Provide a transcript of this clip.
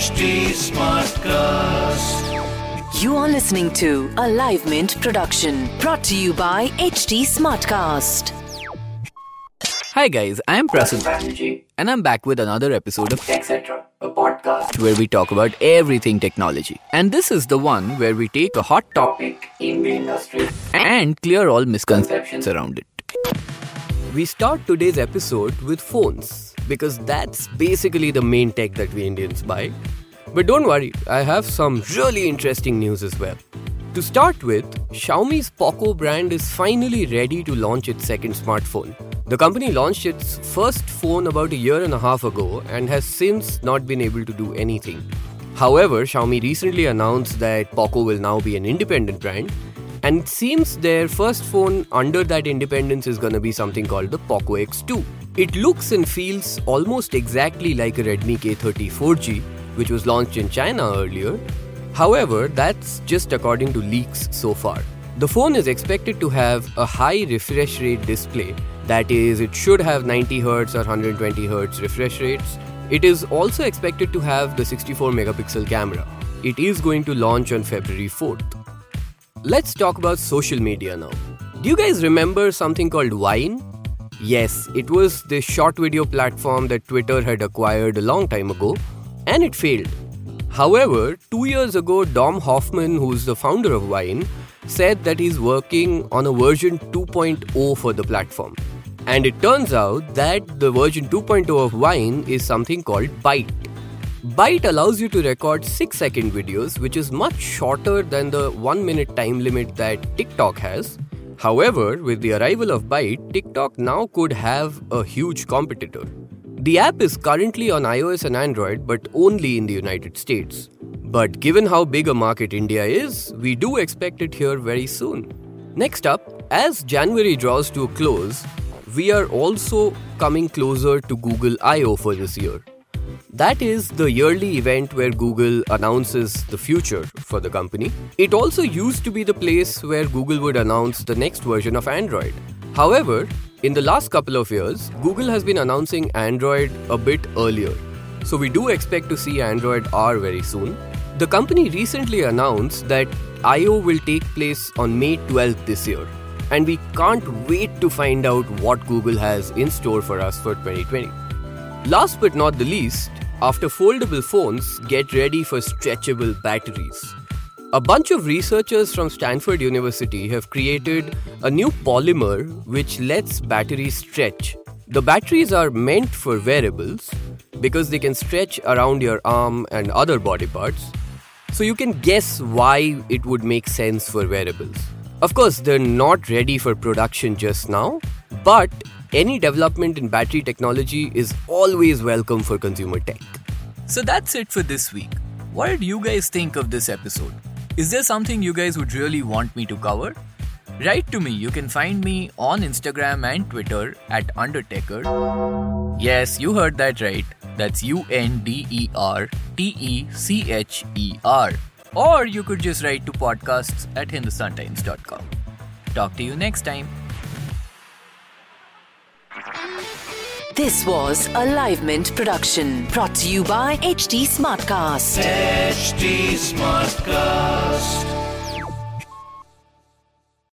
HT Smartcast. You are listening to a Live Mint production brought to you by HT Smartcast. Hi guys, I am Prasun strategy, and I'm back with another episode of etc. A podcast where we talk about everything technology. And this is the one where we take a hot topic topic in the industry. and clear all misconceptions around it. We start today's episode with phones because that's basically the main tech that we Indians buy. But don't worry, I have some really interesting news as well. To start with, Xiaomi's Poco brand is finally ready to launch its second smartphone. The company launched its first phone about a year and a half ago and has since not been able to do anything. However, Xiaomi recently announced that Poco will now be an independent brand, and it seems their first phone under that independence is to be something called the Poco X2. It looks and feels almost exactly like a Redmi K30 4G, which was launched in China earlier. However, that's just according to leaks so far. The phone is expected to have a high refresh rate display, that is, it should have 90Hz or 120Hz refresh rates. It is also expected to have the 64 megapixel camera. It is going to launch on February 4th. Let's talk about social media now. Do you guys remember something called Vine? Yes, it was the short video platform that Twitter had acquired a long time ago, and it failed. However, two years ago, Dom Hoffman, who's the founder of Vine, said that he's working on a version 2.0 for the platform. And it turns out that the version 2.0 of Vine is something called Byte. Byte allows you to record 6 second videos, which is much shorter than the 1 minute time limit that TikTok has. However, with the arrival of Byte, TikTok now could have a huge competitor. The app is currently on iOS and Android, but only in the United States. But given how big a market India is, we do expect it here very soon. Next up, as January draws to a close, we are also coming closer to Google I.O. for this year. That is the yearly event where Google announces the future for the company. It also used to be the place where Google would announce the next version of Android. However, in the last couple of years, Google has been announcing Android a bit earlier. So we do expect to see Android R very soon. The company recently announced that I.O. will take place on May 12th this year. And we can't wait to find out what Google has in store for us for 2020. Last but not the least, after foldable phones, get ready for stretchable batteries. A bunch of researchers from Stanford University have created a new polymer which lets batteries stretch. The batteries are meant for wearables because they can stretch around your arm and other body parts. So you can guess why it would make sense for wearables. Of course, they're not ready for production just now, but any development in battery technology is always welcome for consumer tech. So that's it for this week. What did you guys think of this episode? Is there something you guys would really want me to cover? Write to me. You can find me on Instagram and Twitter at Undertaker. Yes, you heard that right. That's U N D E R T E C H E R. Or you could just write to podcasts at hindustantimes.com. Talk to you next time. This was a Live Mint production brought to you by HT Smartcast. HT Smartcast.